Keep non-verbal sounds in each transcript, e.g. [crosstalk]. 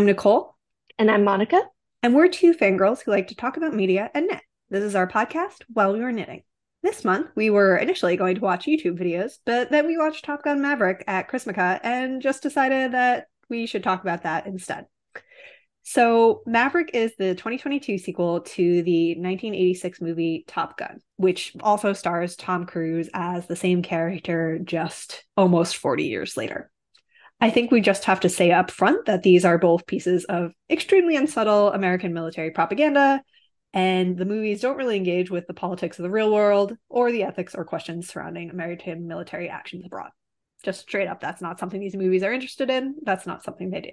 I'm Nicole. And I'm Monica. And we're two fangirls who like to talk about media and knit. This is our podcast while we were knitting. This month, we were initially going to watch YouTube videos, but then we watched Top Gun Maverick at Chrismukkah and just decided that we should talk about that instead. So, Maverick is the 2022 sequel to the 1986 movie Top Gun, which also stars Tom Cruise as the same character just almost 40 years later. I think we just have to say up front that these are both pieces of extremely unsubtle American military propaganda, and the movies don't really engage with the politics of the real world or the ethics or questions surrounding American military actions abroad. Just straight up, that's not something these movies are interested in. That's not something they do.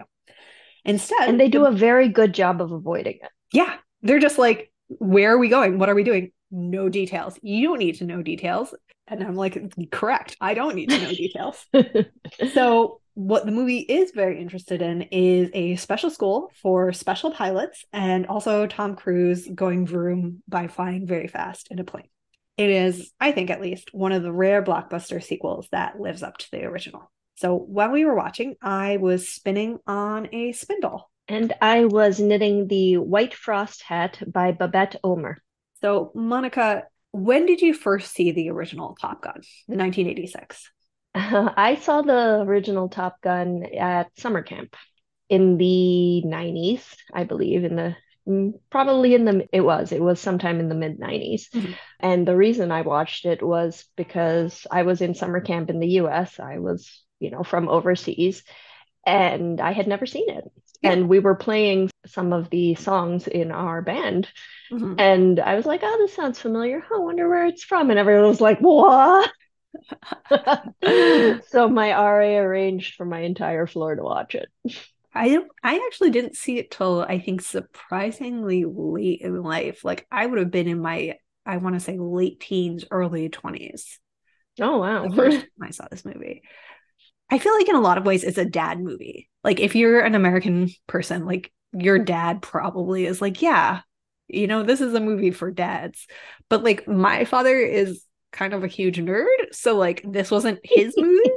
Instead, and they do a very good job of avoiding it. Yeah. They're just like, where are we going? What are we doing? No details. You don't need to know details. And I'm like, correct. I don't need to know details. [laughs] so, what the movie is very interested in is a special school for special pilots and also Tom Cruise going vroom by flying very fast in a plane. It is, I think at least, one of the rare blockbuster sequels that lives up to the original. So while we were watching, I was spinning on a spindle. And I was knitting the White Frost hat by Babette Omer. So, Monica, when did you first see the original Top Gun, the 1986? [laughs] I saw the original Top Gun at summer camp in the 90s, I believe, in the mm, probably in the it was it was sometime in the mid 90s mm-hmm. and the reason i watched it was because i was in summer camp in the us i was you know, from overseas. And I had never seen it. Yeah. And we were playing some of the songs in our band. Mm-hmm. And I was like, oh, this sounds familiar. I wonder where it's from. And everyone was like, what? [laughs] so my RA arranged for my entire floor to watch it. I I actually didn't see it till I think surprisingly late in life. Like I would have been in my I want to say late teens, early twenties. Oh wow! The first time I saw this movie, I feel like in a lot of ways it's a dad movie. Like if you're an American person, like your dad probably is like, yeah, you know, this is a movie for dads. But like my father is kind of a huge nerd, so like this wasn't his [laughs] movie.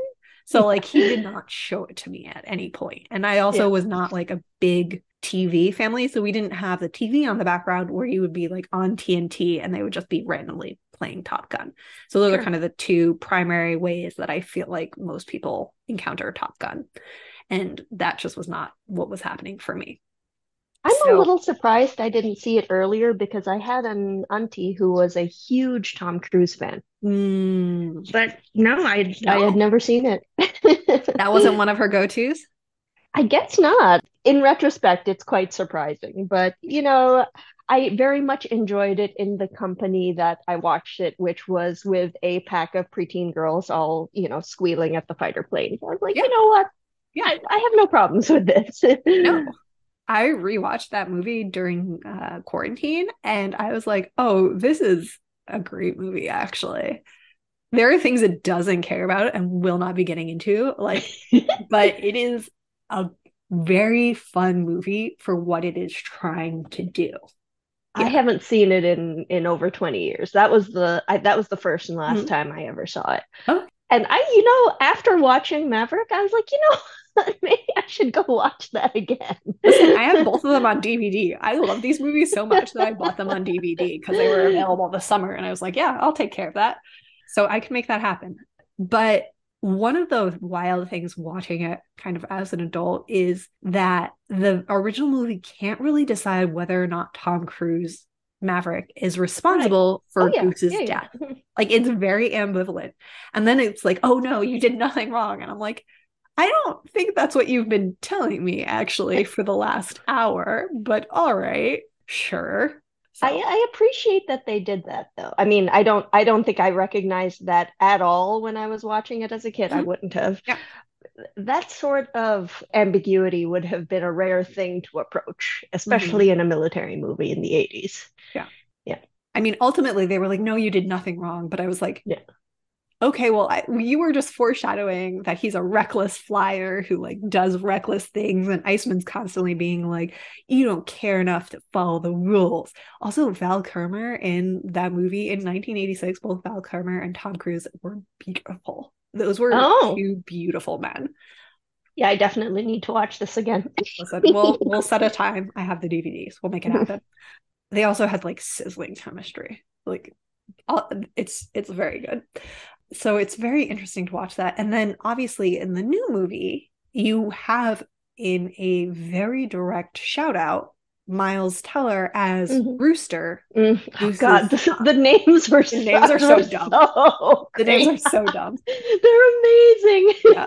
so like he did not show it to me at any point. And I also yeah. was not like a big TV family, so we didn't have the TV on the background where you would be like on TNT and they would just be randomly playing Top Gun. So those sure. are kind of the two primary ways that I feel like most people encounter Top Gun. And that just was not what was happening for me. I'm so, a little surprised I didn't see it earlier because I had an auntie who was a huge Tom Cruise fan. Mm, but no, I no. I had never seen it. [laughs] that wasn't one of her go-tos? I guess not. In retrospect, it's quite surprising, but you know, I very much enjoyed it in the company that I watched it, which was with a pack of preteen girls all, you know, squealing at the fighter plane. I was like, yeah. you know what? Yeah, I, I, have no problems with this. no. [laughs] I rewatched that movie during uh, quarantine and I was like, oh, this is a great movie, actually. There are things it doesn't care about and will not be getting into, like, [laughs] but it is a very fun movie for what it is trying to do. I haven't seen it in in over 20 years. That was the I, that was the first and last mm-hmm. time I ever saw it. Oh. And I, you know, after watching Maverick, I was like, you know, [laughs] maybe I should go watch that again. Listen, I have both of them on [laughs] DVD. I love these movies so much that I bought them on DVD because they were available this summer, and I was like, yeah, I'll take care of that. So I can make that happen. But one of the wild things watching it kind of as an adult is that the original movie can't really decide whether or not Tom Cruise Maverick is responsible right. for oh, yeah. Goose's yeah, death. [laughs] Like it's very ambivalent. And then it's like, oh no, you did nothing wrong. And I'm like, I don't think that's what you've been telling me actually for the last hour, but all right, sure. So. I, I appreciate that they did that though. I mean, I don't I don't think I recognized that at all when I was watching it as a kid. Mm-hmm. I wouldn't have. Yeah. That sort of ambiguity would have been a rare thing to approach, especially mm-hmm. in a military movie in the 80s. Yeah. Yeah. I mean, ultimately they were like, no, you did nothing wrong. But I was like, yeah okay, well, I, you were just foreshadowing that he's a reckless flyer who like does reckless things, and Iceman's constantly being like, you don't care enough to follow the rules. Also, Val Kilmer in that movie in 1986, both Val Kilmer and Tom Cruise were beautiful. Those were oh. two beautiful men. Yeah, I definitely need to watch this again. Listen, we'll we'll set a time. I have the DVDs. We'll make it [laughs] happen. they also had like sizzling chemistry. Like it's it's very good. So it's very interesting to watch that. And then obviously in the new movie, you have in a very direct shout out Miles Teller as Mhm. Rooster. Mm, oh God, the, the names were The names are so dumb. so [laughs] The names are so dumb. [laughs] They're amazing. Yeah.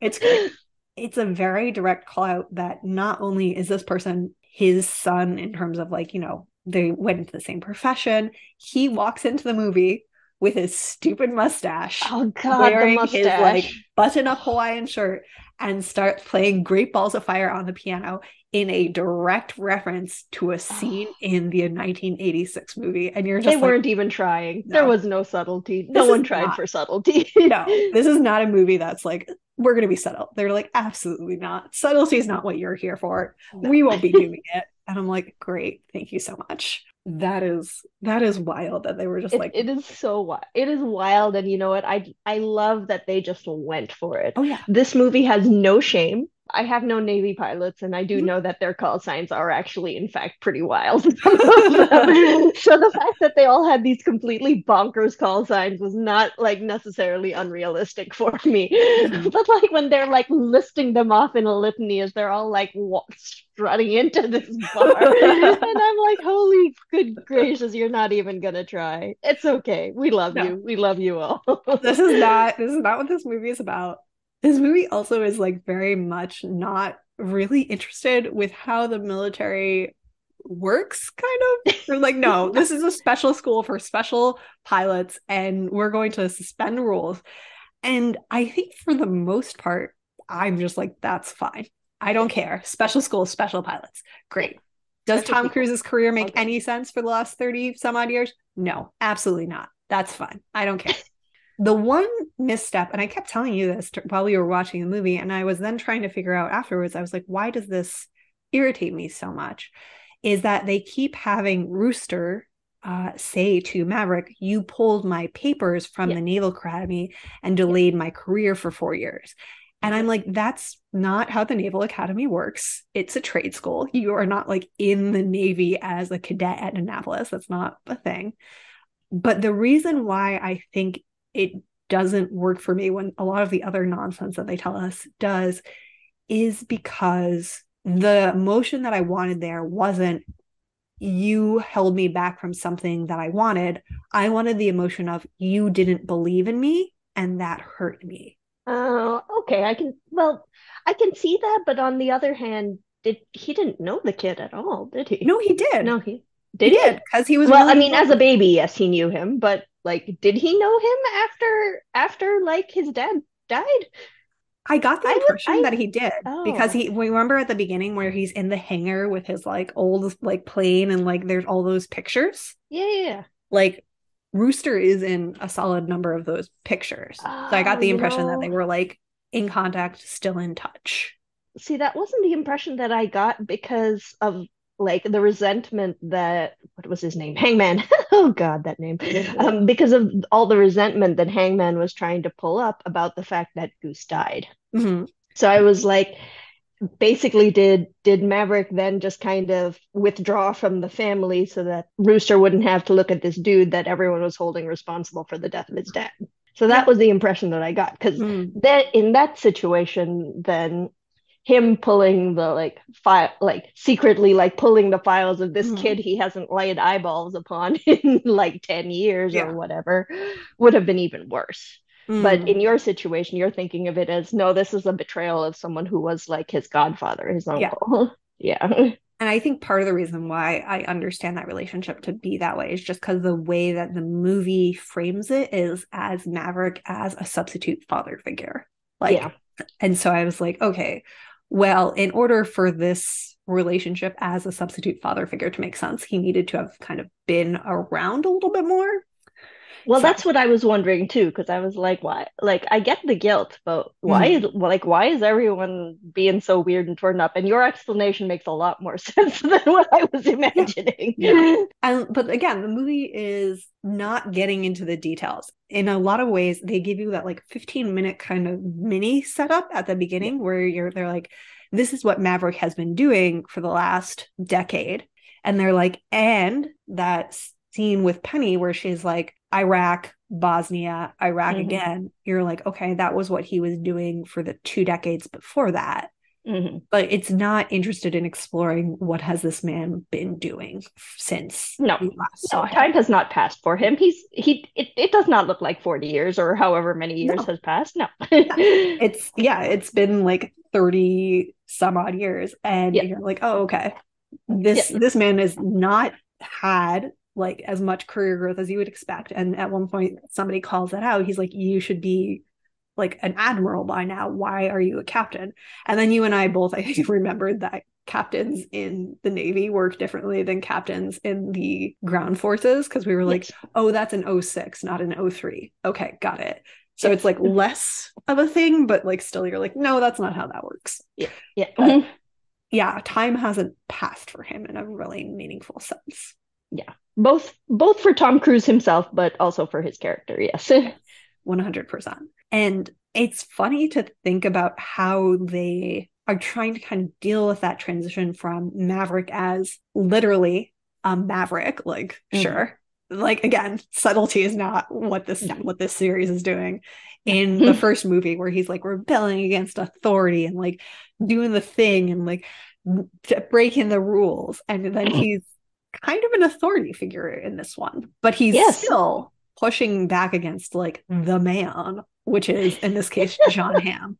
It's great. [laughs] It's a very direct call out that not only is this person his son in terms of like, you know, they went into the same profession, he walks into the movie with his stupid mustache, Oh God, wearing the his like button up Hawaiian shirt, and starts playing Great Balls of Fire on the piano in a direct reference to a scene [sighs] in the 1986 movie. And you're just they like, weren't even trying. There was no subtlety. No one tried not- for subtlety. [laughs] no, this is not a movie that's like, we're going to be subtle. They're like, absolutely not. Subtlety is not what you're here for. No. We won't be doing it. And I'm like, great. Thank you so much. That is, that is wild that they were just It- like, it is so wild. It is wild, and you know what? I I love that they just went for it. oh, yeah. This movie has no shame. I have known Navy pilots, and I do Mhm. know that their call signs are actually, in fact, pretty wild. [laughs] [laughs] so the fact that they all had these completely bonkers call signs was not like necessarily unrealistic for me. Mhm. But like when they're like listing them off in a litany as they're all like strutting into this bar, [laughs] and I'm like, holy good gracious, you're not even gonna try. It's okay. We love No. you. We love you all. this is not this is not what this movie is about. This movie also is like very much not really interested with how the military works kind of. They're like no [laughs] this is a special school for special pilots and we're going to suspend rules. And i think for the most part i'm just like that's fine. I don't care. Special school special pilots. Great. Does Special tom people. cruise's career make Okay. any sense for the last 30 some odd years? No absolutely not. That's fine. I don't care the one misstep, and I kept telling you this while we were watching the movie, and I was then trying to figure out afterwards, I was like, why does this irritate me so much? Is that they keep having Rooster uh, say to Maverick, You pulled my papers from Yeah. the Naval Academy and delayed my career for four years. And I'm like, that's not how the Naval Academy works. It's a trade school. You are not like in the Navy as a cadet at Annapolis. That's not a thing. But the reason why I think it doesn't work for me when a lot of the other nonsense that they tell us does is because the emotion that I wanted there wasn't you held me back from something that I wanted. I wanted the emotion of you didn't believe in me and that hurt me. Oh, okay. I can, well, I can see that, but on the other hand, did he didn't know the kid at all, did he? No, he did. No, he did he? did because he was Well, really I mean, as a baby, yes, he knew him, but like, did he know him after after like his dad died? I got the impression I- that he did because Oh. he we remember at the beginning where he's in the hangar with his like old like plane and like there's all those pictures. Yeah, yeah, yeah. Like Rooster is in a solid number of those pictures. so I got Oh, the impression that they were like in contact, still in touch. See, that wasn't the impression that I got because of like the resentment that what was his name? Hangman. [laughs] Oh God, that name. [laughs] Um, because of all the resentment that Hangman was trying to pull up about the fact that Goose died. Mhm. So I was like, basically, did did Maverick then just kind of withdraw from the family so that Rooster wouldn't have to look at this dude that everyone was holding responsible for the death of his dad? So that was the impression that I got. Because Mm. that in that situation, then him pulling the like file, like secretly like pulling the files of this Mhm. kid he hasn't laid eyeballs upon [laughs] in like 10 years Yeah. or whatever would have been even worse. But Mm. in your situation, you're thinking of it as no, this is a betrayal of someone who was like his godfather, his Yeah. uncle. [laughs] Yeah. And I think part of the reason why I understand that relationship to be that way is just because the way that the movie frames it is as Maverick as a substitute father figure. Like, Yeah. and so I was like, okay, well, in order for this relationship as a substitute father figure to make sense, he needed to have kind of been around a little bit more. Well, So- that's what I was wondering too, because I was like, why? Like, I get the guilt, but why mm-hmm. is like why is everyone being so weird and torn up? And your explanation makes a lot more [laughs] sense than what I was imagining. Yeah. [laughs] And but again, the movie is not getting into the details. In a lot of ways, they give you that like 15 minute kind of mini setup at the beginning where you're they're like, this is what Maverick has been doing for the last decade. And they're like, and that scene with Penny where she's like, Iraq, Bosnia, Iraq Mhm. again. You're like, okay, that was what he was doing for the two decades before that Mhm. but it's not interested in exploring what has this man been doing since No. No, time has not passed for him. He's he. It, it does not look like forty years or however many years No. has passed. No. It's yeah, it's been like 30 some odd years and Yeah. you're like, "Oh, okay. This this man has not had like as much career growth as you would expect." And at one point somebody calls that out. He's like, "You should be like an admiral by now. Why are you a captain?" And then you and I both [laughs] I think remembered that captains in the navy work differently than captains in the ground forces because we were like, Yes. oh, that's an 06, not an 03. Okay, got it. So Yes. it's like less of a thing, but like still you're like, no, that's not how that works. yeah. Uh, Mhm. Yeah, time hasn't passed for him in a really meaningful sense. Both both for Tom Cruise himself, but also for his character. Yes. [laughs] 100%. And it's funny to think about how they are trying to kind of deal with that transition from Maverick as literally a maverick, like Mhm. sure. Like again, subtlety is not what this No. what this series is doing. In [laughs] the first movie where he's like rebelling against authority and like doing the thing and like breaking the rules and then he's kind of an authority figure in this one, but he's Yes. still pushing back against like the man, which is in this case [laughs] John Hamm.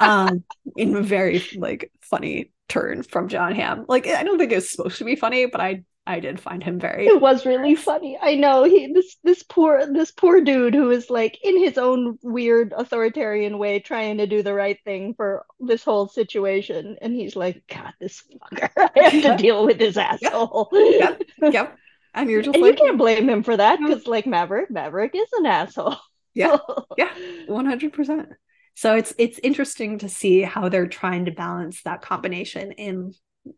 Um, in a very like funny turn from John Hamm. Like I don't think it's supposed to be funny, but I I did find him very It was really funny. I know he this this poor this poor dude who is like in his own weird authoritarian way trying to do the right thing for this whole situation, and he's like, God, this fucker. [laughs] I have to deal with this asshole. Yep. Yep. And you're just And like you can't blame him for that because like Maverick, Maverick is an asshole. Yeah. [laughs] Yeah. 100%. So it's it's interesting to see how they're trying to balance that combination in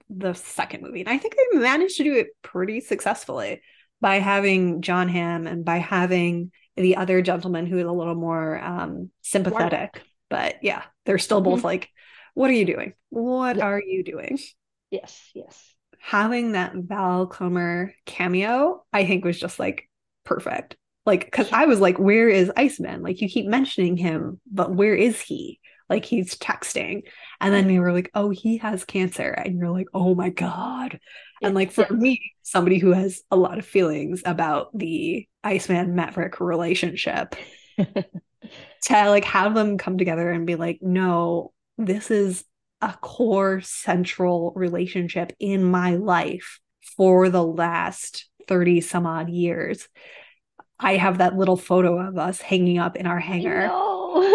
the second movie. And I think they managed to do it pretty successfully by having John Hamm and by having the other gentleman who is a little more um sympathetic. But yeah, they're still both like, what are you doing? What Yeah. are you doing? Yes, yes. Having that Val Kilmer cameo, I think was just like perfect. Like, because I was like, where is Iceman? Like, you keep mentioning him, but where is he? Like, he's texting. And then they were like, oh, he has cancer. And you're like, oh my God. And like, for yeah. me, somebody who has a lot of feelings about the Iceman Maverick relationship, [laughs] to like have them come together and be like, no, this is a core central relationship in my life for the last 30 some odd years. I have that little photo of us hanging up in our hangar.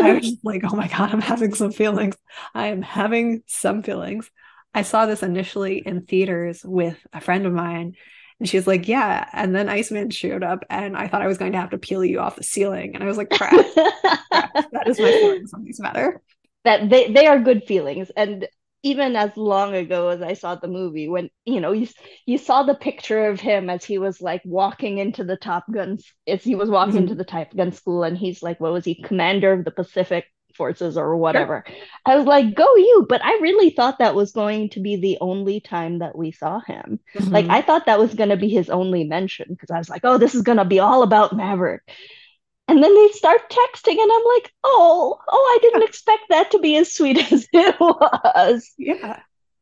I [laughs] was just like, oh my God, I'm having some feelings. I am having some feelings. I saw this initially in theaters with a friend of mine, and she's like, yeah. And then Iceman showed up, and I thought I was going to have to peel you off the ceiling. And I was like, crap, crap. that is my feelings on these matter. [laughs] that they they are good feelings and even as long ago as I saw the movie when you know you you saw the picture of him as he was like walking into the Top Gun as he was walking Mhm. into the Top Gun school and he's like what was he commander of the Pacific forces or whatever I was like go you but I really thought that was going to be the only time that we saw him like Mhm. I thought that was going to be his only mention because I was like, oh, this is going to be all about Maverick. And then they start texting, and I'm like, oh, oh, I didn't expect that to be as sweet [laughs] as it was. yeah.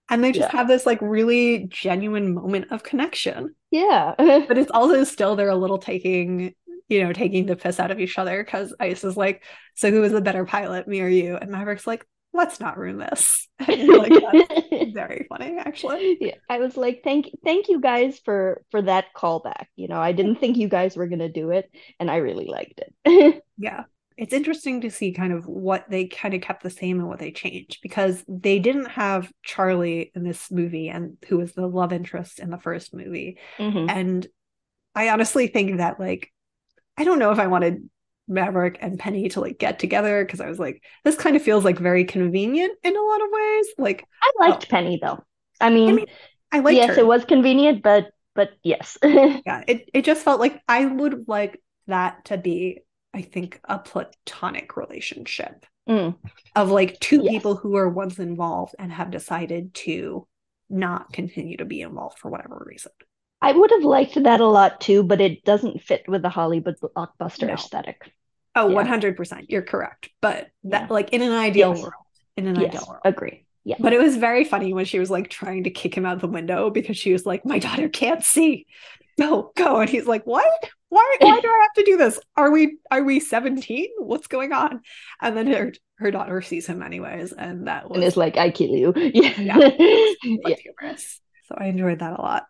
And they just Yeah. have this like really genuine moment of connection. Yeah. [laughs] But it's also still they're a little taking, you know, taking the piss out of each other because Ice is like, so who is the better pilot, me or you? And Maverick's like, let's not ruin this. [laughs] Like, that's [laughs] very funny, actually. yeah, I was like, thank thank you guys for for that callback. You know, I didn't think you guys were gonna do it, and I really liked it. [laughs] Yeah. It's interesting to see kind of what they kind of kept the same and what they changed because they didn't have Charlie in this movie and who was the love interest in the first movie. Mhm. And I honestly think that like I don't know if I wanted Maverick and Penny to like get together because I was like, this kind of feels like very convenient in a lot of ways. Like I liked oh. Penny though. I mean, I, mean, I liked yes, her. it was convenient, but but yes. [laughs] yeah, it, it just felt like I would like that to be, I think, a platonic relationship mm. of like two yes. people who are once involved and have decided to not continue to be involved for whatever reason. I would have liked that a lot too, but it doesn't fit with the Hollywood blockbuster no. aesthetic. Oh, yeah. 100%. You're correct. But that, yeah. like, in an ideal yes. world, in an yes. ideal world. Agree. Yeah. But it was very funny when she was like trying to kick him out the window because she was like, My daughter can't see. No, go. And he's like, What? Why why do I have to do this? Are we are we 17? What's going on? And then her her daughter sees him anyways. And that was And it's like, I kill you. [laughs] Yeah. yeah, [laughs] yeah. humorous. So I enjoyed that a lot.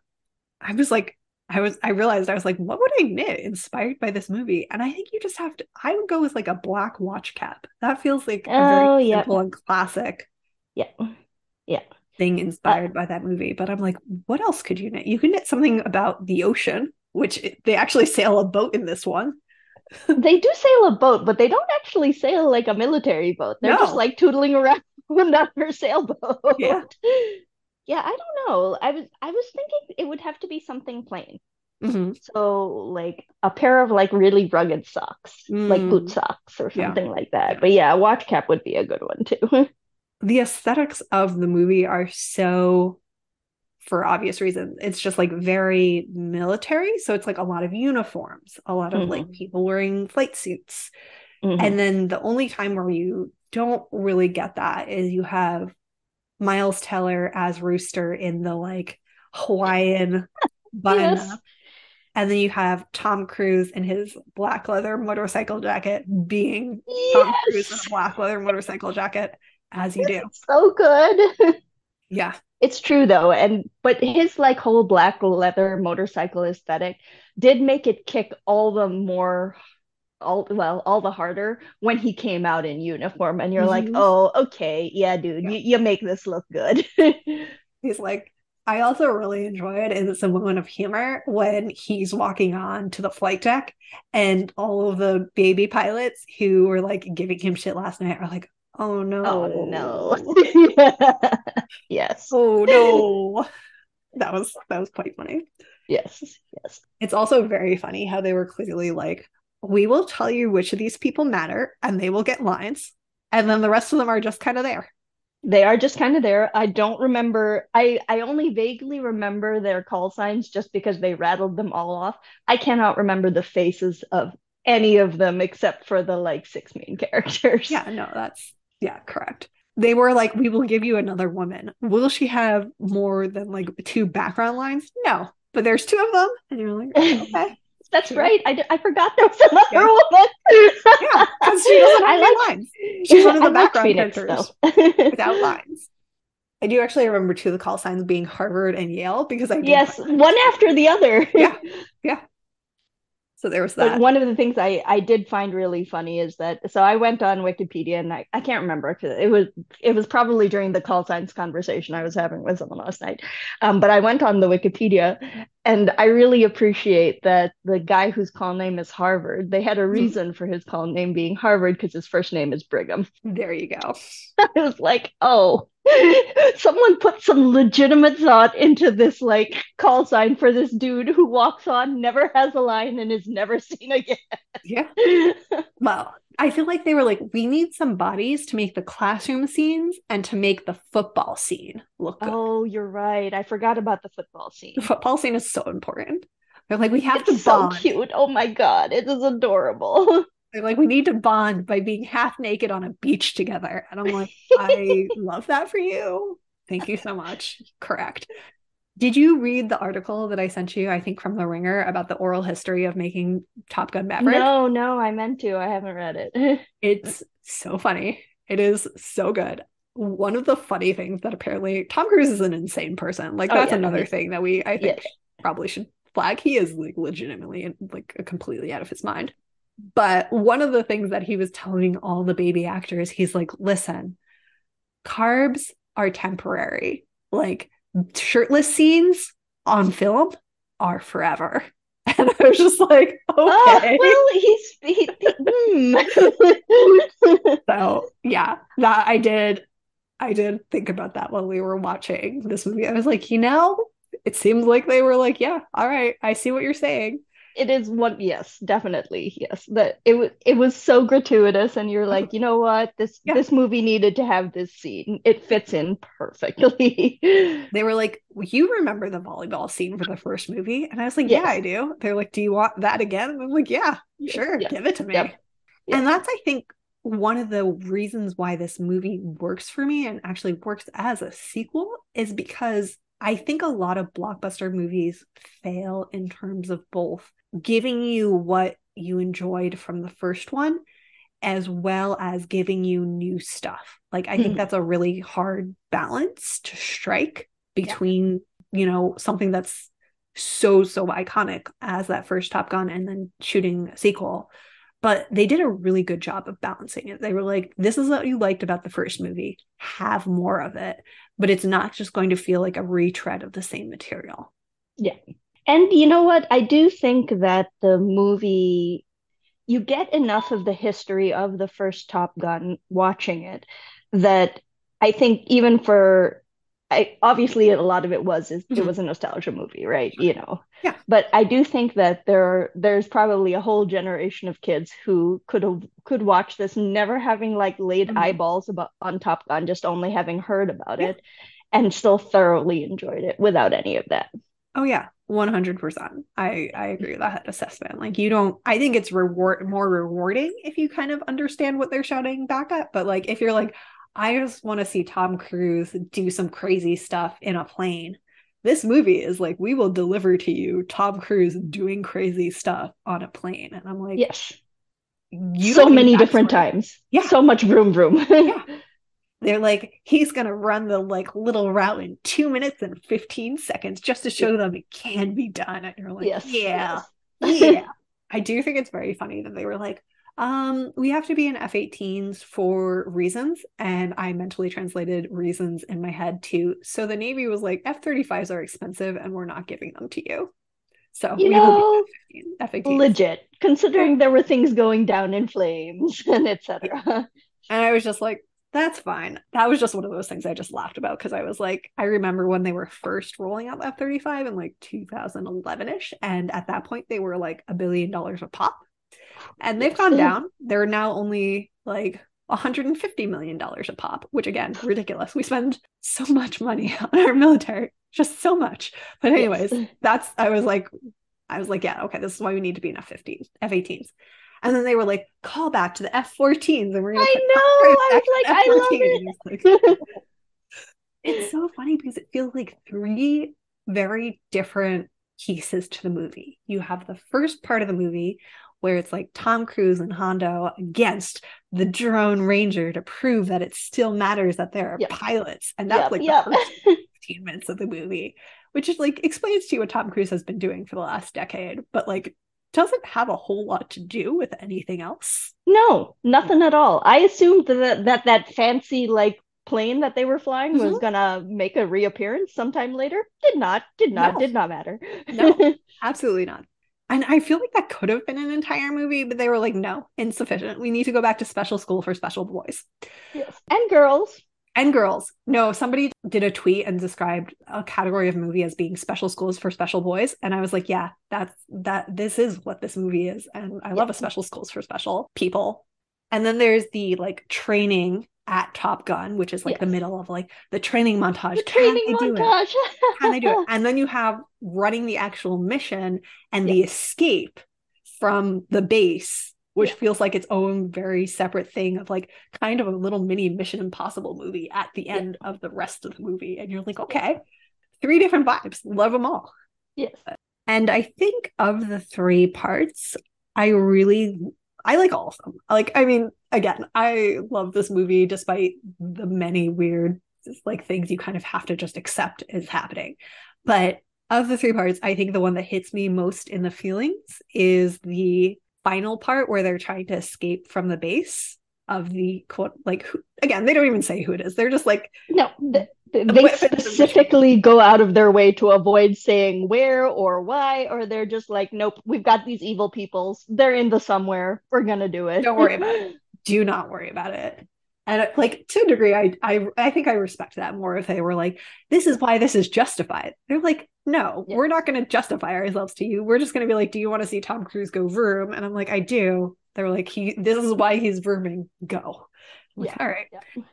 I was like, I was I realized I was like, what would I knit inspired by this movie? And I think you just have to I would go with like a black watch cap. That feels like a very oh, yeah. simple and classic yeah. Yeah. Thing inspired uh, by that movie. But I'm like, what else could you knit? You can knit something about the ocean, which they actually [laughs] sail a boat in this one. [laughs] they do sail a boat, but they don't actually sail like a military boat. They're no. just like tootling around [laughs] on her sailboat. Yeah. Yeah, I don't know. I was I was thinking it would have to be something plain. Mm-hmm. So like a pair of like really rugged socks, mm. like boot socks or something yeah. like that. But yeah, a watch cap would be a good one too. [laughs] the aesthetics of the movie are so for obvious reasons it's just like very military so it's like a lot of uniforms a lot of mm-hmm. like people wearing flight suits mm-hmm. and then the only time where you don't really get that is you have miles teller as rooster in the like hawaiian [laughs] button yes. and then you have tom cruise in his black leather motorcycle jacket being yes. tom cruise in a black leather motorcycle jacket as you do. So good. [laughs] yeah. It's true though. And but his like whole black leather motorcycle aesthetic did make it kick all the more all well, all the harder when he came out in uniform. And you're mm-hmm. like, oh, okay, yeah, dude, yeah. You, you make this look good. [laughs] He's like, I also really enjoyed and it's a moment of humor when he's walking on to the flight deck and all of the baby pilots who were like giving him shit last night are like, Oh no. Oh no. [laughs] yes. Oh no. [laughs] That was that was quite funny. Yes. Yes. It's also very funny how they were clearly like, we will tell you which of these people matter and they will get lines. And then the rest of them are just kind of there. They are just kind of there. I don't remember. I I only vaguely remember their call signs just because they rattled them all off. I cannot remember the faces of any of them except for the like six main [laughs] characters. Yeah, no, that's yeah, correct. They were like, we will give you another woman. Will she have more than like two background lines? No, but there's two of them. And you're like, [laughs] okay. That's right. I forgot there was another yeah. woman. yeah, because she doesn't [laughs] have any lines. [laughs] She's one of the I background Phoenix, characters without [laughs] lines. I do actually remember two of the call signs being Harvard and Yale because I yes, one after the other. yeah, yeah. So there was that. But one of the things I, I did find really funny is that so I went on Wikipedia and I, I can't remember because it was it was probably during the call signs conversation I was having with someone last night. Um, but I went on the Wikipedia and I really appreciate that the guy whose call name is Harvard, they had a mm-hmm. reason mm-hmm. for his call name being Harvard because his first name is Brigham. There you go. [laughs] I was like, oh, [laughs] someone put some legitimate thought into this like call sign for this dude who walks on, never has a line, and is never [laughs] seen again. Yeah. [laughs] well, I feel like they were like, we need some bodies to make the classroom scenes and to make the football scene look good. Oh, you're right. I forgot about the football scene. The football scene is so important. They're like, we have it's to bond. so cute. Oh my god, it is adorable. They're like, we need to bond by being half naked on a beach together. And I'm like, [laughs] I love that for you. Thank you so much. Correct. Did you read the article that I sent you, I think from The Ringer, about the oral history of making Top Gun Maverick? No, no, I meant to. I haven't read it. [laughs] it's so funny. It is so good. One of the funny things that apparently Tom Cruise is an insane person. Like, oh, that's oh, yeah, another thing that we, I think, yes. probably should flag. He is like legitimately like completely out of his mind. But one of the things that he was telling all the baby actors, he's like, listen, carbs are temporary. Like shirtless scenes on film are forever. [laughs] And I was just like, Oh, okay. well, he's he, he- hmm. [laughs] So yeah, that I did. I did think about that while we were watching this movie. I was like, you know, it seems like they were like, yeah, all right, I see what you're saying. It is one yes definitely yes that it was it was so gratuitous and you're like you know what this Yeah. this movie needed to have this scene it fits in perfectly [laughs] They were like, you remember the volleyball scene for the first movie? And I was like, yeah, I do. They're like, do you want that again? And I'm like, yeah, sure, Yes. give it to me. Yep. Yep. And that's, I think, one of the reasons why this movie works for me and actually works as a sequel is because I think a lot of blockbuster movies fail in terms of both giving you what you enjoyed from the first one as well as giving you new stuff. Like I think Mhm. that's a really hard balance to strike between, you know, something that's so so iconic as that first Top Gun and then shooting a sequel. But they did a really good job of balancing it. They were like, this is what you liked about the first movie. Have more of it. But it's not just going to feel like a retread of the same material. Yeah. And you know what I do think that the movie you get enough of the history of the first Top Gun watching it that I think even for I obviously a lot of it was is it Mhm. was a nostalgia movie, right? You know. Yeah. But I do think that there are, there's probably a whole generation of kids who could have could watch this never having like laid Mhm. eyeballs about on Top Gun, just only having heard about Yeah. it and still thoroughly enjoyed it without any of that. Oh yeah, one hundred percent. I I agree with that assessment. Like you don't. I think it's reward more rewarding if you kind of understand what they're shouting back at. But like if you're like, I just want to see Tom Cruise do some crazy stuff in a plane. This movie is like we will deliver to you Tom Cruise doing crazy stuff on a plane, and I'm like, Yes. so many different times. Yeah. So much vroom room. Yeah. [laughs] They're like, he's gonna run the like little route in two minutes and fifteen seconds just to show them it can be done. And you're like, Yes. yeah, yes. yeah. [laughs] I do think it's very funny that they were like, um, we have to be in F-18s for reasons. And I mentally translated reasons in my head to so the Navy was like, F-35s are expensive and we're not giving them to you. So You we will know, be F-18s. legit, considering there were things going down in flames [laughs] and etc. And I was just like, that's fine. That was just one of those things I just laughed about because I was like, I remember when they were first rolling out F 35 in like 2011 ish. And at that point, they were like a billion dollars a pop. And they've gone down. They're now only like $150 million a pop, which again, ridiculous. We spend so much money [laughs] on our military, just so much. But, anyways, Yes. [laughs] that's, I was like, I was like, yeah, okay, this is why we need to be in F 15s, F 18s. And then they were like, call back to the F 14s. And we're going to I know. I was like, I love it. [laughs] it's so funny because it feels like three very different pieces to the movie. You have the first part of the movie where it's like Tom Cruise and Hondo against the drone ranger to prove that it still matters that there are Yep. pilots. And that's Yep, like yep. the first [laughs] 15 minutes of the movie, which is like explains to you what Tom Cruise has been doing for the last decade, but like doesn't have a whole lot to do with anything else. No, nothing at all. I assumed that that, that fancy like plane that they were flying was Mhm. gonna make a reappearance sometime later. Did not, did not, No. did not matter. No. [laughs] Absolutely not. And I feel like that could have been an entire movie, but they were like, no, insufficient. We need to go back to special school for special boys Yes. And girls. and girls. No, somebody did a tweet and described a category of movie as being special schools for special boys. And I was like, yeah, that's that this is what this movie is. And I love a special schools for special people. And then there's the like training at Top Gun, which is like the middle of like the training montage. The Can training they do it? montage. [laughs] Can they do it? And then you have running the actual mission and the escape from the base, which Yeah. feels like its own very separate thing of like kind of a little mini Mission Impossible movie at the end of the rest of the movie. And you're like, okay, three different vibes. Love them all. Yes. And I think of the three parts, I really I like all of them. Like, I mean, again, I love this movie despite the many weird like things you kind of have to just accept is happening. But of the three parts, I think the one that hits me most in the feelings is the final part where they're trying to escape from the base of the quote like who, again they don't even say who it is they're just like No, th- they specifically go out of their way to avoid saying where or why, or they're just like, nope, we've got these evil peoples. They're in the somewhere. We're gonna do it. Don't worry about it. Do not worry about it. And like to a degree, I I I think I respect that more if they were like, this is why this is justified. They're like, no, Yeah. we're not going to justify ourselves to you. We're just going to be like, do you want to see Tom Cruise go vroom? And I'm like, I do. They're like, he. This is why he's vrooming. Go. I'm like, Yeah. all right. Yeah.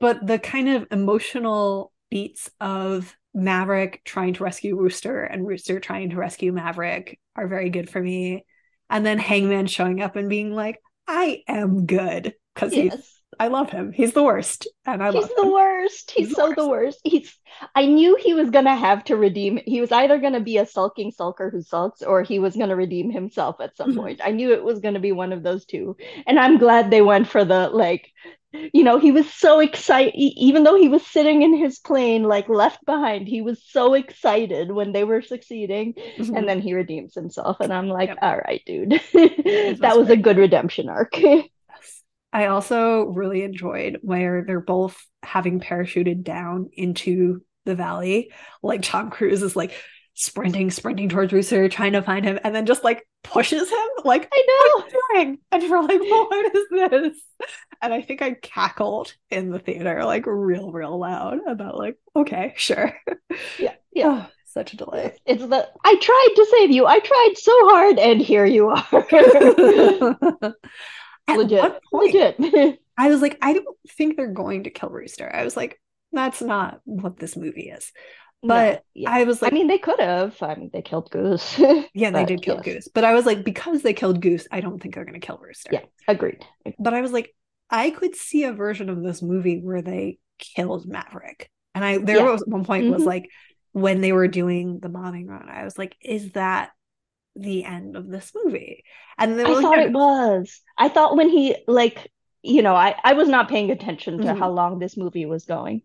But the kind of emotional beats of Maverick trying to rescue Rooster and Rooster trying to rescue Maverick are very good for me. And then Hangman showing up and being like, I am good because he's Yes. I love him. He's the worst, and I He's the worst. He's, He's the so the worst. He's I knew he was gonna have to redeem. He was either gonna be a sulking sulker who sulks, or he was gonna redeem himself at some Mhm. point. I knew it was gonna be one of those two. And I'm glad they went for the like, you know, he was so excited, even though he was sitting in his plane, like left behind, he was so excited when they were succeeding. Mhm. And then he redeems himself. And I'm like, Yep. all right, dude. [laughs] that was a good good. redemption arc. [laughs] I also really enjoyed where they're both having parachuted down into the valley. Like Tom Cruise is like sprinting, sprinting towards Rooster, trying to find him, and then just like pushes him. Like, I know. what are you doing? And you're like, what is this? And I think I cackled in the theater, like real, real loud about like, okay, sure. Yeah. Yeah. Oh, such a delight. It's the I tried to save you. I tried so hard, and here you are. [laughs] At legit, what point legit. [laughs] I was like, I don't think they're going to kill Rooster. I was like, that's not what this movie is. But No, yeah. I was like, I mean, they could have. I mean, they killed Goose. [laughs] yeah, they did kill yes. Goose. But I was like, because they killed Goose, I don't think they're going to kill Rooster. Yeah, agreed. But I was like, I could see a version of this movie where they killed Maverick. And I there Yeah. was one point was Mhm. like when they were doing the bombing run, I was like, is that the end of this movie? And I thought "No, it was. I thought when he like, you know, I I was not paying attention to Mhm. how long this movie was going,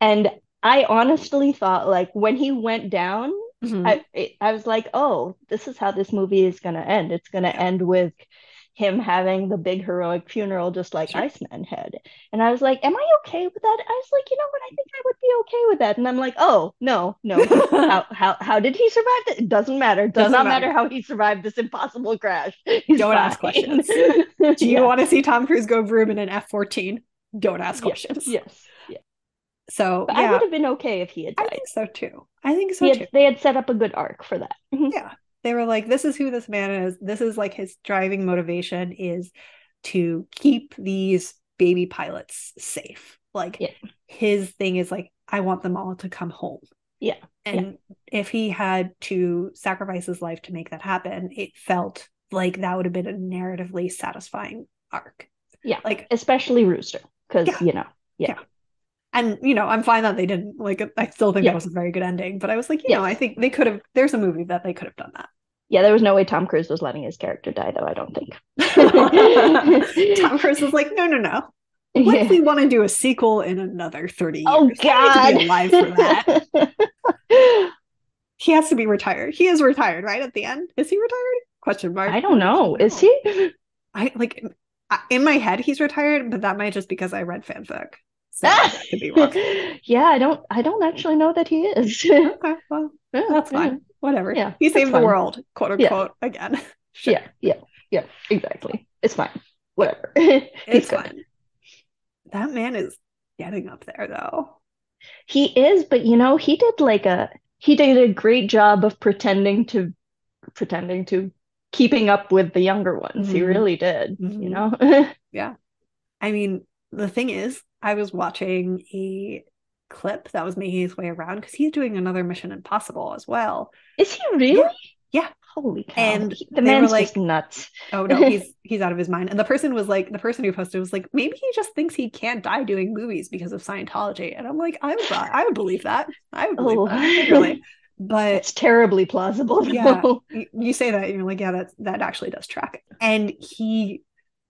and I honestly thought like when he went down, Mhm. I it, I was like, oh, this is how this movie is gonna end. It's gonna end with him having the big heroic funeral, just like Sure. Iceman had. And I was like, am I okay with that? I was like, you know what? I think I would be okay with that. And I'm like, oh no, no. how [laughs] how how did he survive that? It doesn't matter. It does Doesn't not matter. matter how he survived this impossible crash. He's Don't ask questions. [laughs] Do you Yeah. want to see Tom Cruise go vroom in an F 14? Don't ask questions. Yes. Yeah. So, But I would have been okay if he had I think so too. I think so He too. they had set up a good arc for that. [laughs] Yeah. They were like, this is who this man is. This is like his driving motivation is to keep these baby pilots safe. Like Yeah. his thing is like, I want them all to come home. Yeah. And if he had to sacrifice his life to make that happen, it felt like that would have been a narratively satisfying arc. Yeah. Like Especially Rooster, because Yeah. you know. And you know i'm fine that they didn't like i still think Yeah. that was a very good ending but i was like you know i think they could have there's a movie that they could have done that. Yeah, there was no way Tom Cruise was letting his character die, though, I don't think. [laughs] tom cruise was like no no no. What if we want to do a sequel in another 30 years? Oh I need to God. be alive for that. [laughs] He has to be retired. He is retired right at the end? Is he retired? Question mark. I don't know. Is he? i like in my head he's retired but that might just because i read fanfic so that [laughs] could be wrong yeah, I don't. I don't actually know that he is. okay well [laughs] Yeah, that's yeah. fine whatever Yeah, he saved the fine. world quote Yeah. unquote again [laughs] Sure. Yeah, yeah, yeah. Exactly. It's fine. Whatever. It's fine. That man is getting up there though. He is, but you know, he did like a he did a great job of pretending to pretending to keeping up with the younger ones. He Mhm. really did, Mhm. you know? Yeah. I mean, the thing is, I was watching a clip that was making his way around because he's doing another Mission Impossible as well. Is he really? Yeah. Holy cow. And He- the they were man's like- just nuts. Oh no, he's [laughs] he's out of his mind. And the person was like, the person who posted was like, maybe he just thinks he can't die doing movies because of Scientology. And I'm like, I would, I would believe that. I would believe Oh. that. Really. [laughs] But It's terribly plausible. Yeah. you say that and you're like yeah that that actually does track and he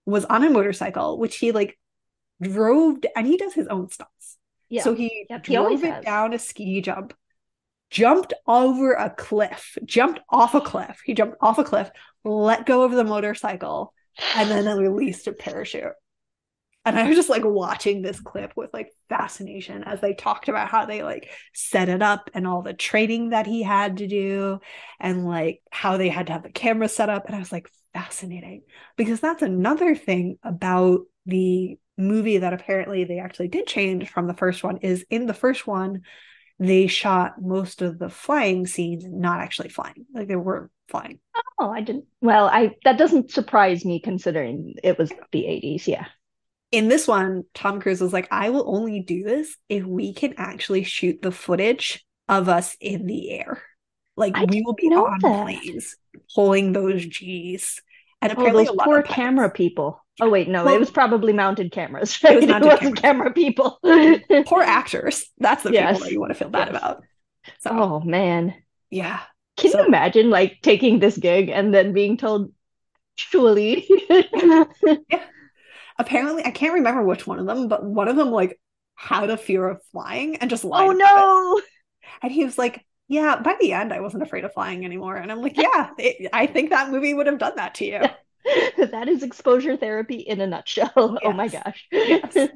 was on a motorcycle which he like drove and he does his own stunts Yeah. so he Yep, he drove it has. down a ski jump jumped over a cliff jumped off a cliff he jumped off a cliff let go of the motorcycle and then [laughs] released a parachute And I was just like watching this clip with like fascination as they talked about how they like set it up and all the training that he had to do and like how they had to have the camera set up. And I was like, fascinating because that's another thing about the movie that apparently they actually did change from the first one is in the first one they shot most of the flying scenes not actually flying. Like they were flying. Oh i didn't well i that doesn't surprise me considering it was the 80s yeah. In this one tom cruise was like i will only do this if we can actually shoot the footage of us in the air. Like I we will be on that. planes pulling those g's and oh those a lot poor of camera people. Oh wait no Well- it was probably mounted cameras [laughs] It right? Was it, mounted wasn't camera people. [laughs] Poor actors. That's the Yes. people that you want to feel bad Yes. about so. Oh man. Yeah. Can So- you imagine like taking this gig and then being told, surely? [laughs] apparently i can't remember which one of them but one of them like had a fear of flying and just oh, lied oh no. and he was like yeah by the end i wasn't afraid of flying anymore and i'm like yeah [laughs] it, i think that movie would have done that to you [laughs] that is exposure therapy in a nutshell. [laughs] Oh my gosh. yes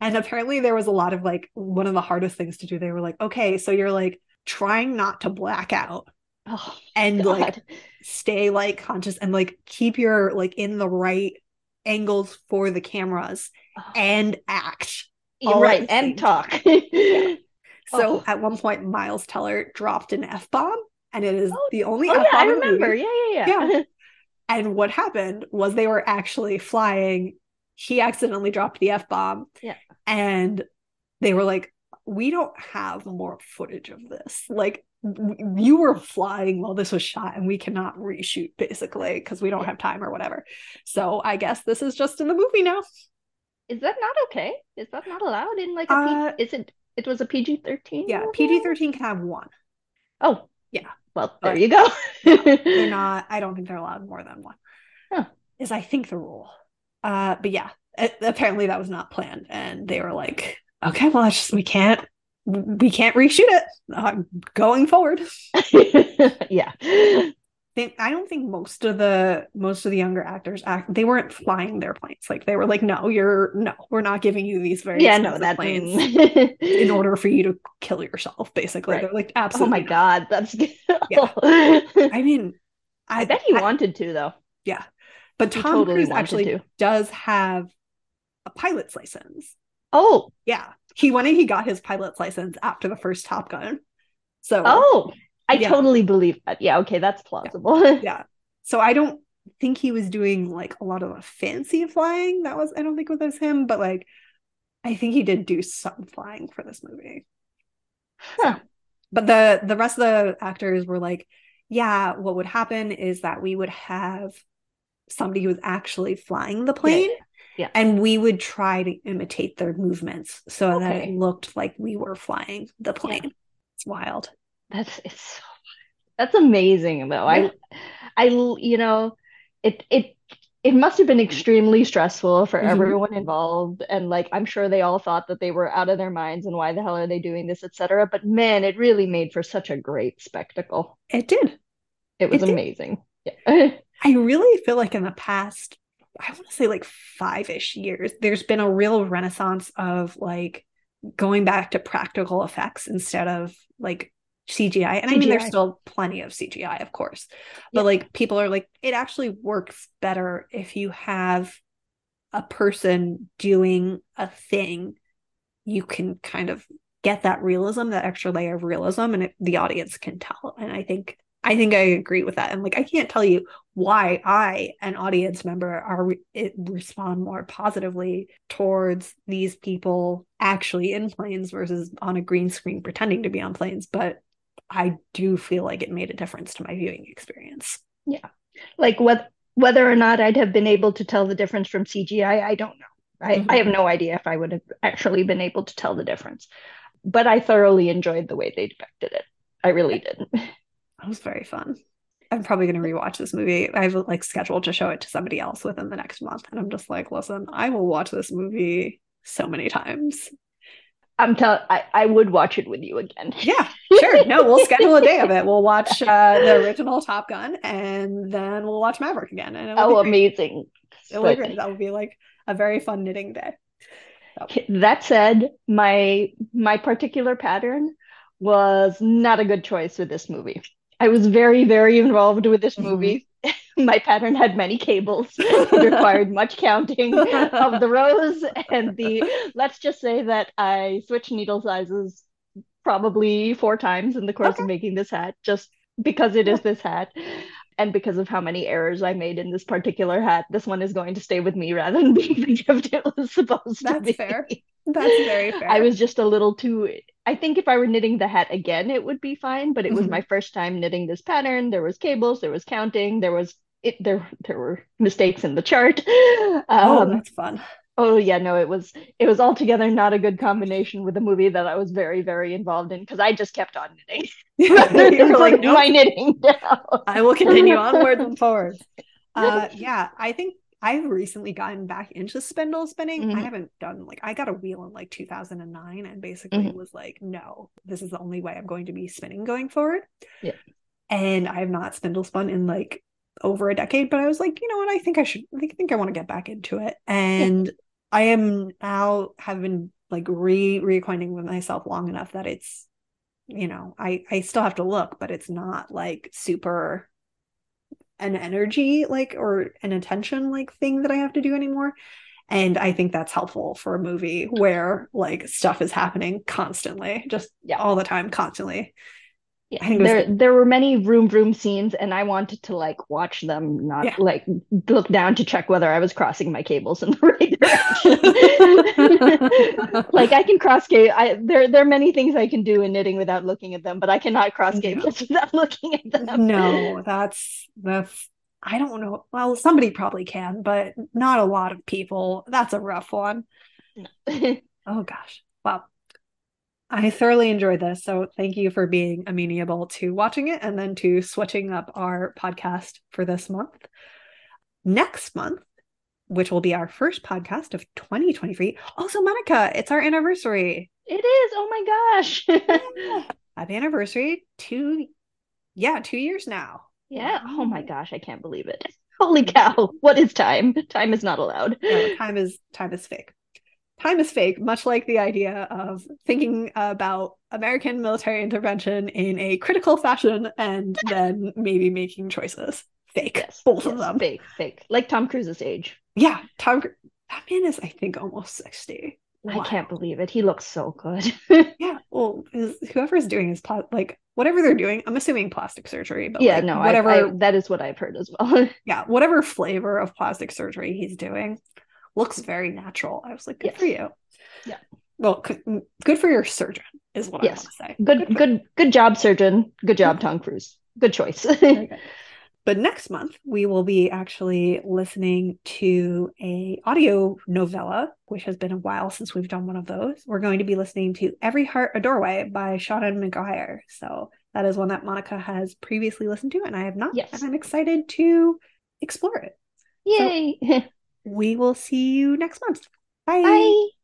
and apparently there was a lot of like one of the hardest things to do they were like okay so you're like trying not to black out Oh, and like stay like conscious and like keep your like in the right angles for the cameras Oh, and act all right. And talk. So Oh. at one point, Miles Teller dropped an F bomb, and it is Oh, the only Oh F yeah, bomb I in the remember. movie. Yeah, yeah, yeah. [laughs] And what happened was they were actually flying. He accidentally dropped the F bomb. Yeah. And they were like, we don't have more footage of this. Like, w- you were flying while this was shot, and we cannot reshoot basically because we don't Yeah. have time or whatever. So I guess this is just in the movie now. Is that not okay? Is that not allowed in like a Uh, P- is it it was a PG thirteen? Yeah, PG 13 can have one. Oh. Yeah. Well, there you go. [laughs] they're not i don't think they're allowed more than one Huh. is i think the rule uh but yeah a- apparently that was not planned and they were like okay well that's just we can't we can't reshoot it uh, going forward [laughs] yeah. They, i don't think most of the most of the younger actors act they weren't flying their planes like they were like no you're no we're not giving you these very Yeah, no, that planes in [laughs] order for you to kill yourself basically Right. they're like absolutely. Oh my. God, that's [laughs] Yeah. I i mean i, bet he I- wanted to though. Yeah. But tom totally cruise actually to. does have a pilot's license Oh, Yeah. He went and he got his pilot's license after the first Top Gun. So oh, I Yeah. totally believe that. Yeah, okay, that's plausible. [laughs] yeah. So I don't think he was doing like a lot of fancy flying. That was I don't think it was him, but like I think he did do some flying for this movie. Huh. But the the rest of the actors were like, yeah, what would happen is that we would have somebody who was actually flying the plane. yeah. And we would try to imitate their movements so that it looked like we were flying the plane. It's wild. That's it's so that's amazing though. Yeah. I I you know, it it it must have been extremely stressful for Mhm. everyone involved and like I'm sure they all thought that they were out of their minds and why the hell are they doing this, etc. But man, it really made for such a great spectacle. It did. It was It amazing. Yeah. [laughs] I really feel like in the past, I want to say like five ish years, there's been a real renaissance of like going back to practical effects instead of like CGI. And I mean, there's still plenty of CGI, of course, but Yeah. like people are like, it actually works better if you have a person doing a thing. You can kind of get that realism, that extra layer of realism, and it, the audience can tell. And I think I think I agree with that. And like, I can't tell you why I, an audience member, are re- it respond more positively towards these people actually in planes versus on a green screen pretending to be on planes. But I do feel like it made a difference to my viewing experience. Yeah. Like what whether or not I'd have been able to tell the difference from CGI, I don't know. I, Mhm. I have no idea if I would have actually been able to tell the difference. But I thoroughly enjoyed the way they depicted it. I really did. It [laughs] was very fun. I'm probably going to rewatch this movie. I've like scheduled to show it to somebody else within the next month. And I'm just like, listen, I will watch this movie so many times. I'm telling I, I would watch it with you again. Yeah, sure. No, we'll schedule a day of it. We'll watch [laughs] uh, the original Top Gun and then we'll watch Maverick again. And Oh, be amazing. It would great. That would be like a very fun knitting day. So. That said, my my particular pattern was not a good choice with this movie. I was very, very involved with this mm-hmm. movie. [laughs] My pattern had many cables. [laughs] it required much counting of the rows and the let's just say that I switched needle sizes probably four times in the course okay. of making this hat, just because it is this hat and because of how many errors I made in this particular hat, this one is going to stay with me rather than [laughs] being the gift it was supposed That's to be. That's fair. [laughs] That's very fair. I was just a little too. I think if I were knitting the hat again, it would be fine. But it was mm-hmm. my first time knitting this pattern. There was cables, there was counting, there was it. There there were mistakes in the chart. Oh, um, oh, that's fun. Oh yeah, no, it was it was altogether not a good combination with a movie that I was very very involved in because I just kept on knitting. [laughs] [laughs] you were like, nope. my knitting down. I will continue onward and forward. [laughs] Uh, yeah, I think I've recently gotten back into spindle spinning. Mm-hmm. I haven't done like I got a wheel in like 2009 and basically mm-hmm. was like, no, this is the only way I'm going to be spinning going forward. Yeah. And I have not spindle spun in like over a decade, but I was like, you know what, I think I should I think I want to get back into it. And yeah. I am now have been like re reacquainting with myself long enough that it's you know I I still have to look, but it's not like super an energy like or an attention like thing that I have to do anymore. And I think that's helpful for a movie where like stuff is happening constantly, just yeah. all the time, constantly. Yeah, there there were many room room scenes, and I wanted to like watch them, not yeah. like look down to check whether I was crossing my cables in the [laughs] right direction. [laughs] like I can cross cable. I there there are many things I can do in knitting without looking at them, but I cannot cross cables no. [laughs] without looking at them. No, that's that's I don't know. Well, somebody probably can, but not a lot of people. That's a rough one. No. oh gosh. Well, I thoroughly enjoyed this. So thank you for being amenable to watching it and then to switching up our podcast for this month. Next month, which will be our first podcast of 2023. Also, Monica, it's our anniversary. It is. Oh my gosh. [laughs] [laughs] Happy anniversary. Two, yeah, two years now. Yeah. Oh my gosh, I can't believe it. [laughs] Holy cow. What is time? Time is not allowed. No, time is time is fake time is fake, much like the idea of thinking about American military intervention in a critical fashion and [laughs] then maybe making choices. Fake. Yes, Both yes, of them. Fake, fake. Like Tom Cruise's age. Yeah. Tom that man is, I think, almost 60. Wow. I can't believe it. He looks so good. [laughs] yeah. Well, whoever's doing his pla- like whatever they're doing, I'm assuming plastic surgery, but yeah, like, no, whatever I, I, that is what I've heard as well. [laughs] yeah, whatever flavor of plastic surgery he's doing, looks very natural. I was like, good yes. for you. Yeah. Well, good for your surgeon is what yes. I want to say. Good, good, good, good job, surgeon. Good job, Tom Cruise. Good choice. [laughs] but next month we will be actually listening to a audio novella which has been a while since we've done one of those we're going to be listening to every heart a doorway by seanan mcguire so that is one that monica has previously listened to and i have not yes. and i'm excited to explore it yay so [laughs] we will see you next month. Bye. Bye.